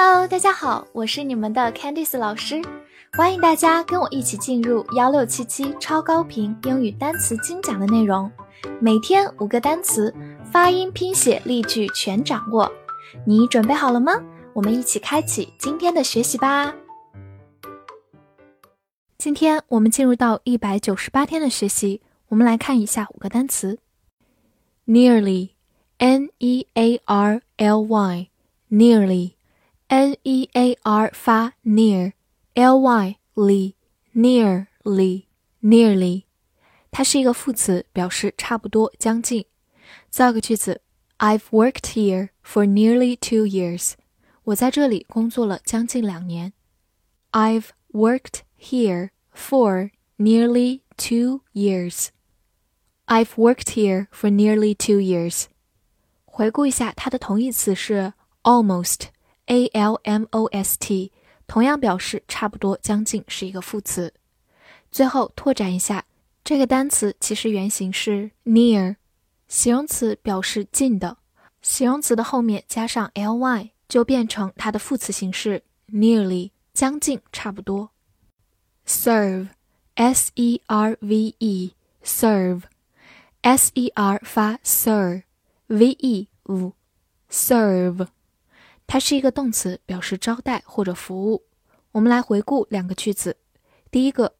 Hello，大家好，我是你们的 Candice 老师，欢迎大家跟我一起进入幺六七七超高频英语单词精讲的内容，每天五个单词，发音、拼写、例句全掌握，你准备好了吗？我们一起开启今天的学习吧。今天我们进入到一百九十八天的学习，我们来看一下五个单词：nearly，n e a r l y，nearly。n e a r 发 near，l y l nearly nearly，它是一个副词，表示差不多、将近。造个句子：I've worked here for nearly two years。我在这里工作了将近两年。I've worked here for nearly two years. I've worked here for nearly two years. 回顾一下，它的同义词是 almost。 A l m o s t 同样表示差不多、将近，是一个副词。最后拓展一下，这个单词其实原型是 near，形容词表示近的，形容词的后面加上 l y 就变成它的副词形式 nearly，将近、差不多。serve，s e r v e，serve，s e r 发 sir，v e v，serve。它是一个动词，表示招待或者服务。我们来回顾两个句子。第一个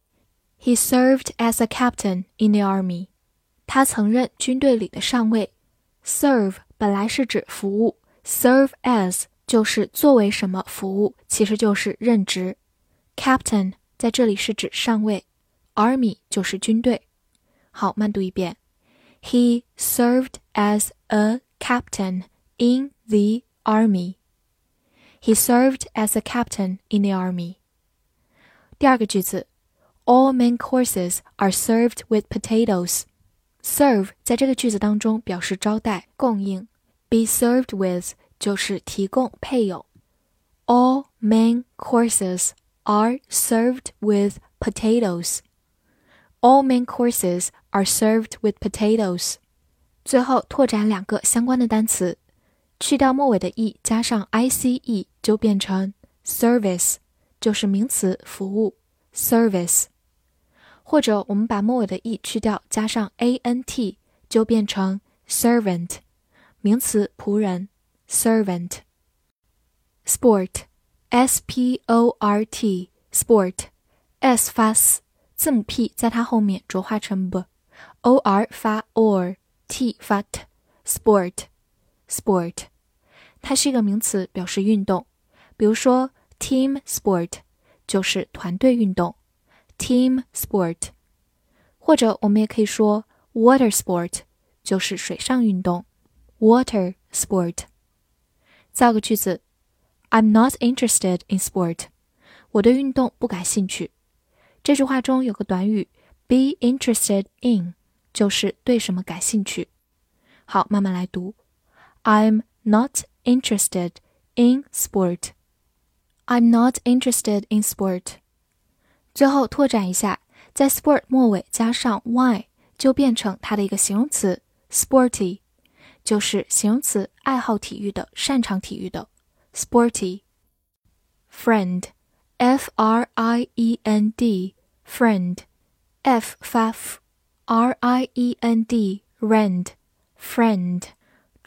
，He served as a captain in the army。他曾任军队里的上尉。Serve 本来是指服务，serve as 就是作为什么服务，其实就是任职。Captain 在这里是指上尉，army 就是军队。好，慢读一遍。He served as a captain in the army. He served as a captain in the army. 第二个句子，All main courses are served with potatoes. Serve 在这个句子当中表示招待、供应，be served with 就是提供、配有。All main courses are served with potatoes. All main courses are served with potatoes. 最后拓展两个相关的单词。 去掉末尾的 e，加上 i c e，就变成 service，就是名词服务 service。或者我们把末尾的 e 去掉，加上 a n t，就变成 servant，名词仆人 servant。sport，s p o r t，sport，s 发 s，字母 p 在它后面浊化成 b，o r 发 or，t 发 t，sport。sport，它是一个名词，表示运动。比如说，team sport 就是团队运动，team sport。或者我们也可以说，water sport 就是水上运动，water sport。造个句子：I'm not interested in sport。我对运动不感兴趣。这句话中有个短语，be interested in，就是对什么感兴趣。好，慢慢来读。I'm not interested in sport. I'm not interested in sport. 最后拓展一下，在 sport 末尾加上 y 就变成它的一个形容词 sporty，就是形容词爱好体育的、擅长体育的 sporty。friend，f r i e n d，friend，f 发 f，r i e n d，friend，friend。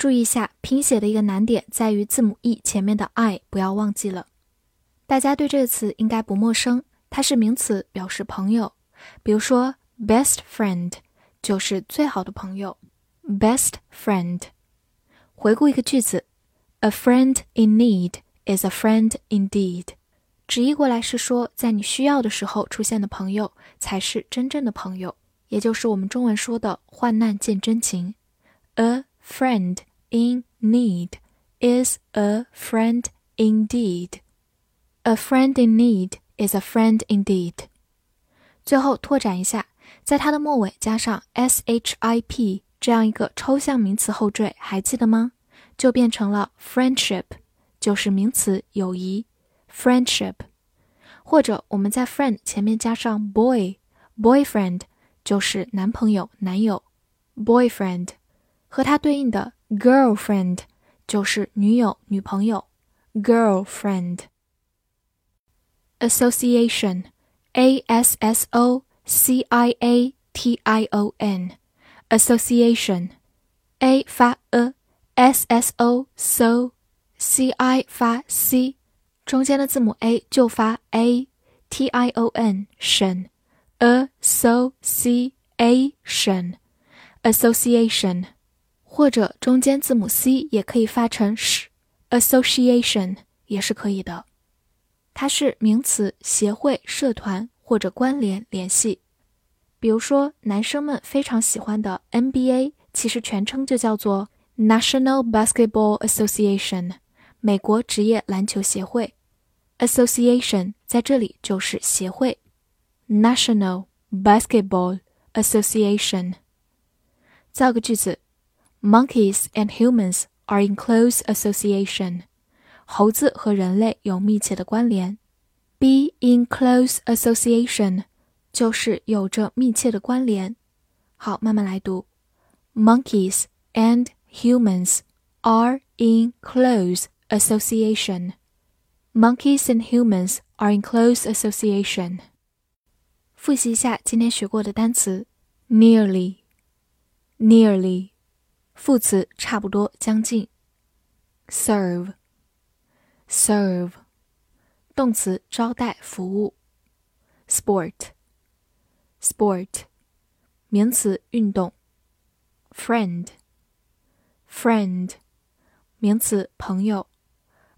注意一下，拼写的一个难点在于字母 e 前面的 i，不要忘记了。大家对这个词应该不陌生，它是名词，表示朋友。比如说，best friend 就是最好的朋友，best friend。回顾一个句子，A friend in need is a friend indeed。直译过来是说，在你需要的时候出现的朋友才是真正的朋友，也就是我们中文说的患难见真情。A friend。in need is a friend indeed. A friend in need is a friend indeed. 最后拓展一下，在它的末尾加上 ship 这样一个抽象名词后缀，还记得吗？就变成了 friendship，就是名词友谊 friendship。或者我们在 friend 前面加上 boy，boyfriend 就是男朋友、男友 boyfriend，和它对应的 girlfriend 就是女友、女朋友 girlfriend。association, a s s o c i a t i o n, association, a 发 a，s s o so，c i 发 c，中间的字母 a 就发 a，t i o n 省，association, association，或者中间字母 c 也可以发成 sh，association 也是可以的。它是名词，协会、社团或者关联、联系。比如说，男生们非常喜欢的 NBA，其实全称就叫做 National Basketball Association，美国职业篮球协会。Association 在这里就是协会，National Basketball Association。造个句子 ：Monkeys and humans are in close association。猴子和人类有密切的关联，be in close association 就是有着密切的关联。好，慢慢来读：Monkeys and humans are in close association. Monkeys and humans are in close association. 复习一下今天学过的单词：nearly，nearly， 副词差不多，将近；serve。serve，动词招待服务。sport，sport，名词运动。friend，friend，名词朋友。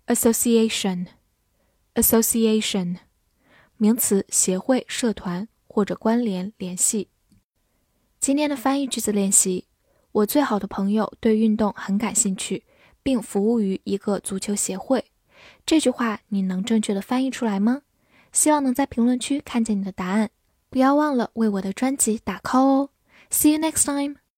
association，association，名词协会、社团或者关联、联系。今天的翻译句子练习：我最好的朋友对运动很感兴趣，并服务于一个足球协会。这句话你能正确的翻译出来吗？希望能在评论区看见你的答案。不要忘了为我的专辑打 call 哦。See you next time.